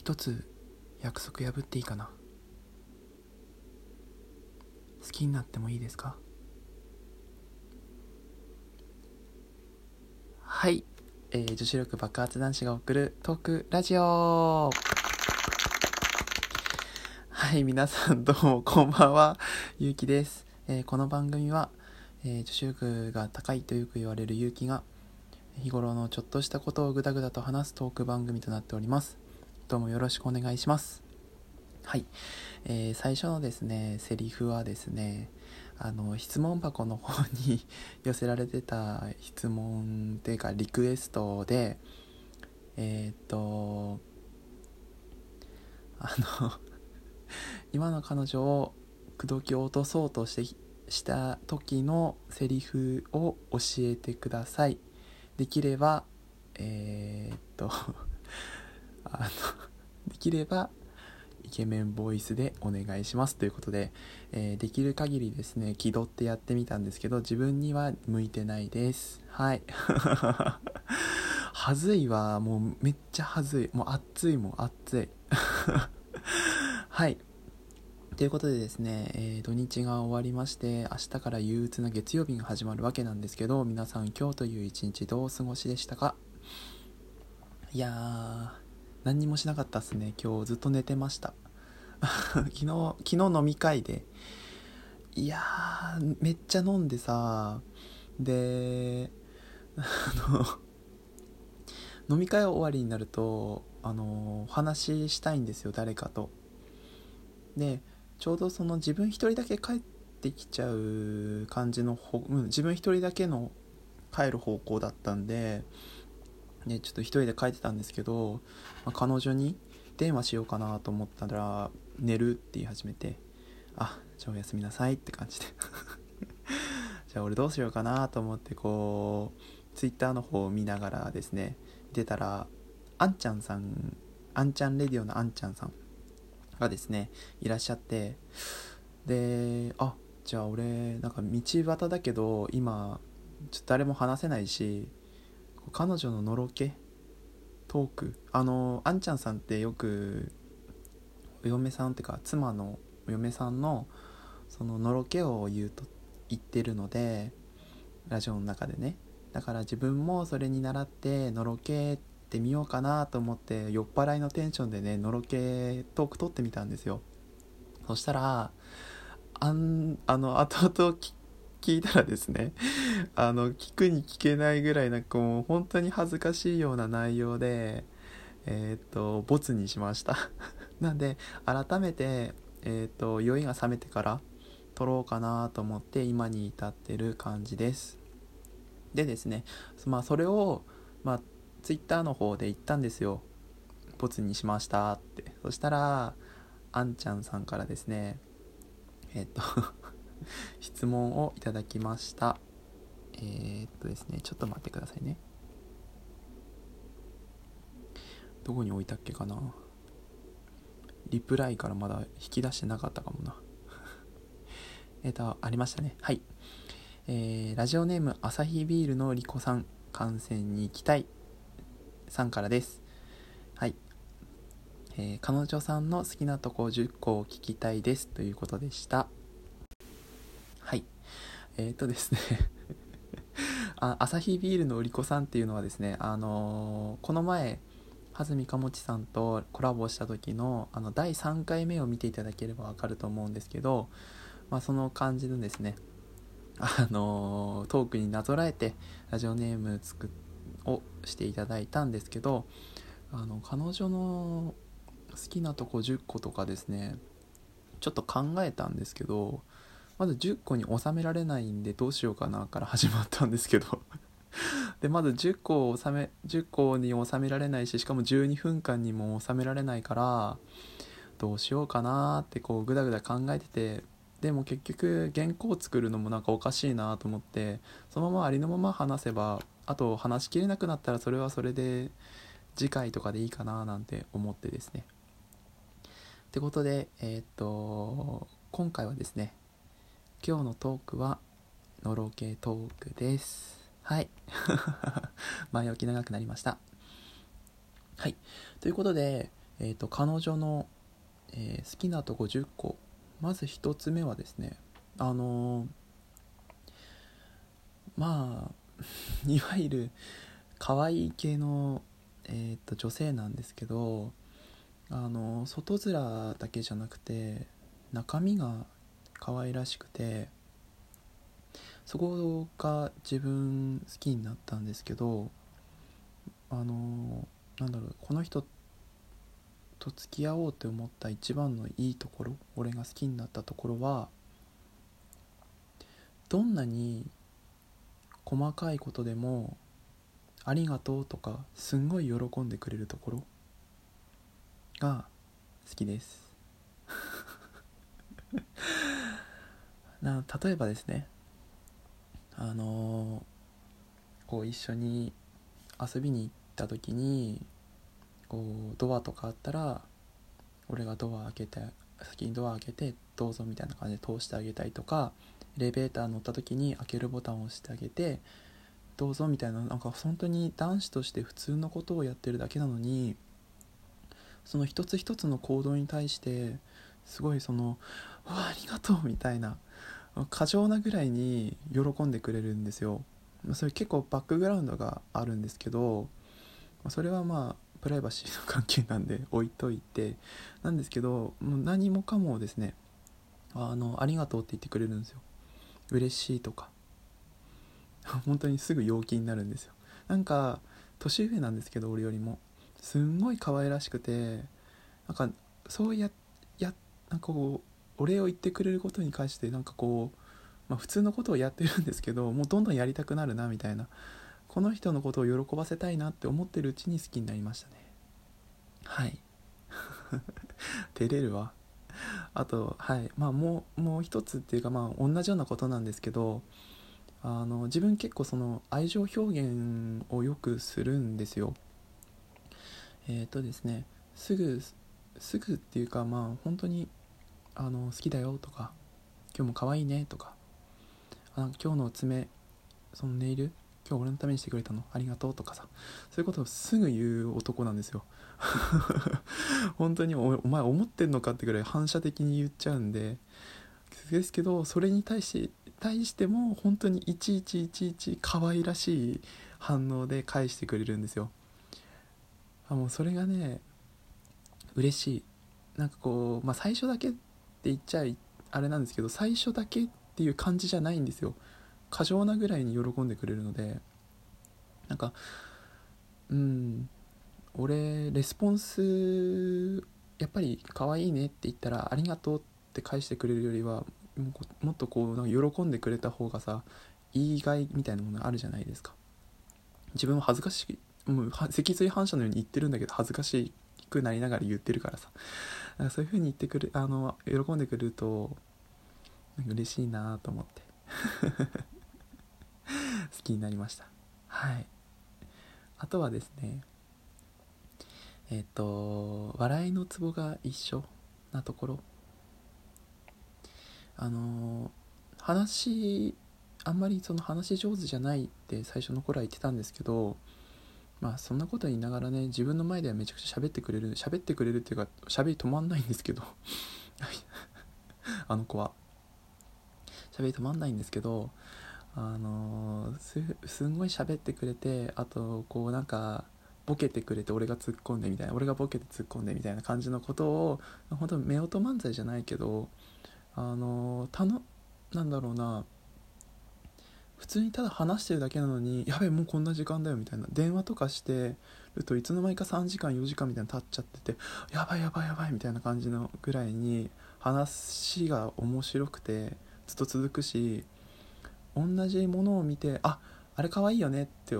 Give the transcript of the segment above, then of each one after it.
一つ約束破っていいかな？好きになってもいいですか？はい、えー女子力爆発男子が送るトークラジオ。はい皆さんどうもこんばんは。ゆうきです、えーこの番組は、えー女子力が高いとよく言われるゆうきが日頃のちょっとしたことをぐだぐだと話すトーク番組となっております。どうもよろしくお願いします。はい、えー最初のですねセリフはですねあの質問箱の方に 寄せられてた質問っていうかリクエストでえーっとあの 今の彼女を口説き落とそうとしてした時のセリフを教えてください。できればえーっとあのできればイケメンボイスでお願いしますということで、えーできる限りですね気取ってやってみたんですけど自分には向いてないです。はい。はずいわ。もうめっちゃはずい。もう熱いもん熱い。はい。ということでですね、えー土日が終わりまして明日から憂鬱な月曜日が始まるわけなんですけど皆さん今日という一日どうお過ごしでしたか？いやー何にもしなかったっすね。今日ずっと寝てました。昨日昨日飲み会でいやーめっちゃ飲んでさであの 飲み会終わりになるとあのお話ししたいんですよ誰かと。でちょうどその自分一人だけ帰ってきちゃう感じのほ、うん、自分一人だけの帰る方向だったんでね、ちょっと一人で帰ってたんですけど、まあ彼女に電話しようかなと思ったら寝るって言い始めてあじゃあおやすみなさいって感じで。じゃあ俺どうしようかなと思ってこうツイッターの方を見ながらですね出たらあんちゃんさんあんちゃんレディオのあんちゃんさんがですねいらっしゃってであじゃあ俺なんか道端だけど今ちょっと誰も話せないし彼女ののろけ？トーク？あのあんちゃんさんってよくお嫁さんっていうか妻のお嫁さんのそののろけを言うと言ってるのでラジオの中でね。だから自分もそれに倣ってのろけってみようかなと思って酔っ払いのテンションでねのろけトーク撮ってみたんですよ。そしたらあんあの後々聞いたらですね あの聞くに聞けないぐらいなんかもう本当に恥ずかしいような内容でえっ、とボツにしました。なんで改めてえっ、と酔いが冷めてから撮ろうかなと思って今に至ってる感じです。でですねまあそれをまあツイッターの方で言ったんですよ。ボツにしましたって。そしたらあんちゃんさんからですねえっ、と 質問をいただきました。えー、っとですねちょっと待ってくださいね。どこに置いたっけかな。リプライからまだ引き出してなかったかもな。えっとありましたね。はい。えー、ラジオネームアサヒビールのリコさん観戦に行きたい。さんからです。はい。えー彼女さんの好きなとこ10個を聞きたいです。ということでした。えっ、とですね。あ、アサヒビールの売り子さんっていうのはですね、あのーこの前、はずみかもちさんとコラボした時の、あの、第3回目を見ていただければわかると思うんですけど、まあ、その感じのですね、あのートークになぞらえて、ラジオネーム作っをしていただいたんですけど、あの、彼女の好きなとこ10個とかですね、ちょっと考えたんですけど、まず10個に収められないんでどうしようかなから始まったんですけど。でまず10個を収め10個に収められないししかも12分間にも収められないからどうしようかなってこうグダグダ考えててでも結局原稿を作るのもなんかおかしいなと思ってそのままありのまま話せばあと話しきれなくなったらそれはそれで次回とかでいいかななんて思ってですね。ってことでえーっと今回はですね今日のトークはのろけトークです。はい。前置き長くなりました。はい。ということで、えーと、彼女の、えー、好きなとこ10個。まず1つ目はですねあのー、まあ いわゆる可愛い系の、えーと、女性なんですけどあの外面だけじゃなくて中身が可愛らしくてそこが自分好きになったんですけどあのなんだろうこの人と付き合おうって思った一番のいいところ俺が好きになったところはどんなに細かいことでも「ありがとう」とかすんごい喜んでくれるところが好きです。な例えばですねあの、こう一緒に遊びに行った時にこうドアとかあったら俺がドア開けて先にドア開けてどうぞみたいな感じで通してあげたりとかエレベーター乗った時に開けるボタンを押してあげてどうぞみたいななんか本当に男子として普通のことをやってるだけなのにその一つ一つの行動に対してすごいその「わありがとう」みたいな過剰なぐらいに喜んでくれるんですよ。それ結構バックグラウンドがあるんですけどそれはまあプライバシーの関係なんで 置いといて。なんですけどもう何もかもですねあのありがとうって言ってくれるんですよ。嬉しいとか。本当にすぐ陽気になるんですよ。なんか年上なんですけど俺よりも。すんごい可愛らしくてなんかそうややなんかこうお礼を言ってくれることに関してなんかこう、まあ、普通のことをやってるんですけどもうどんどんやりたくなるなみたいなこの人のことを喜ばせたいなって思ってるうちに好きになりましたね。はい。照れるわ。あとはい。まあもうもう一つっていうかまあ同じようなことなんですけどあの自分結構その愛情表現をよくするんですよ。えっ、ー、とですねすぐすぐっていうかまあ本当にあの好きだよとか今日も可愛いねとかあ今日の爪そのネイル今日俺のためにしてくれたのありがとうとかさそういうことをすぐ言う男なんですよ。本当にお前思ってんのかってぐらい反射的に言っちゃうんでですけどそれに対し対しても本当にいちいちいちいち可愛らしい反応で返してくれるんですよ。あもうそれがね嬉しい。なんかこうまあ最初だけ言っちゃあれなんですけど最初だけっていう感じじゃないんですよ。過剰なぐらいに喜んでくれるので。なんかうん俺レスポンスやっぱり可愛いねって言ったらありがとうって返してくれるよりはもっとこうなんか喜んでくれた方がさ言いがいみたいなものあるじゃないですか。自分は恥ずかしいもう脊髄反射のように言ってるんだけど恥ずかしいくなりながら言ってるからさ。かそういう風に言ってくるあの喜んでくれると嬉しいなと思って。好きになりました。はい。あとはですねえっ、ー、と笑いのツボが一緒なところ。あの話あんまりその話上手じゃないって最初の頃は言ってたんですけどまあそんなこと言いながらね自分の前ではめちゃくちゃ喋ってくれる喋ってくれるっていうか喋り止まんないんですけど。あの子は。喋り止まんないんですけどあのすすんごい喋ってくれてあとこうなんかボケてくれて俺が突っ込んでみたいな俺がボケて突っ込んでみたいな感じのことを本当夫婦漫才じゃないけどあのたのなんだろうな普通にただ話してるだけなのにやべえもうこんな時間だよみたいな。電話とかしてるといつの間にか3時間4時間みたいな経っちゃっててやばいやばいやばいみたいな感じのぐらいに話が面白くてずっと続くし同じものを見てああれかわいいよねって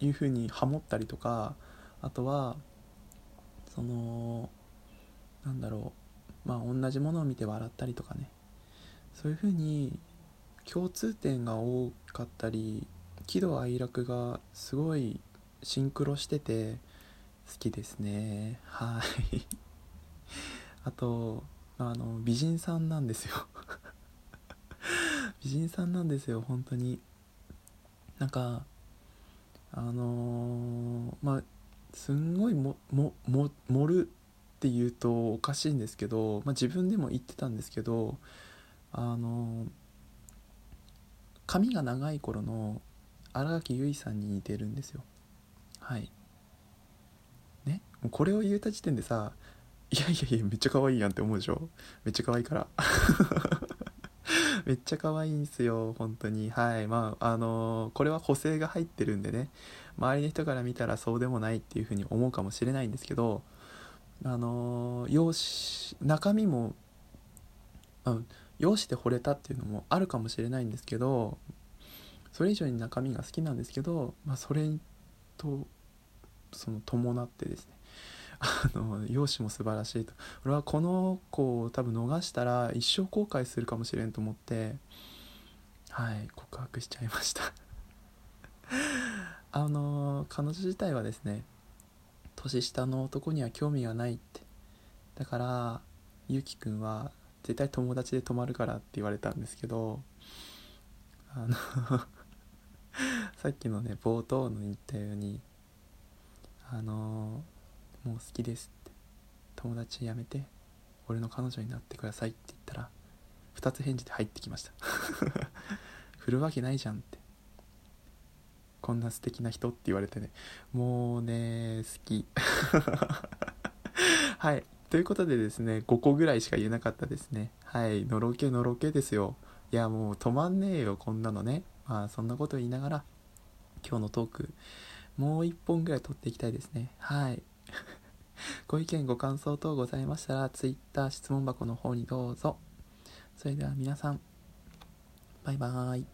いうふうにハモったりとかあとはそのなんだろう。まあ同じものを見て笑ったりとかね。そういうふうに共通点が多かったり喜怒哀楽がすごいシンクロしてて好きですね。はい。あとあの美人さんなんですよ。美人さんなんですよ本当に。なんかあのー、まあすんごいももも盛るって言うとおかしいんですけど、まあ、自分でも言ってたんですけどあの髪が長い頃の新垣結衣さんに似てるんですよ。はい。ね？もうこれを言うた時点でさいやいやいやめっちゃ可愛いやんって思うでしょ？めっちゃ可愛いから。めっちゃ可愛いんすよ本当に。はい。まああのー、これは補正が入ってるんでね。周りの人から見たらそうでもないっていうふうに思うかもしれないんですけどあのー、容姿中身も、うん、容姿で惚れたっていうのもあるかもしれないんですけどそれ以上に中身が好きなんですけど、まあ、それとその伴ってですね あの容姿も素晴らしいと。俺はこの子を多分逃したら一生後悔するかもしれんと思ってはい告白しちゃいました。あの彼女自体はですね年下の男には興味がないって。だからゆうきくんは絶対友達で泊まるからって言われたんですけどあの さっきのね冒頭の言ったようにあのもう好きですって友達やめて俺の彼女になってくださいって言ったら2つ返事で入ってきました。振るわけないじゃんって。こんな素敵な人って言われてねもうね好き。はいということでですね5個ぐらいしか言えなかったですね。はいのろけのろけですよ。いやもう止まんねえよこんなのね。まあそんなこと言いながら今日のトークもう1本ぐらい撮っていきたいですね。はい。ご意見ご感想等ございましたら Twitter 質問箱の方にどうぞ。それでは皆さんバイバーイ。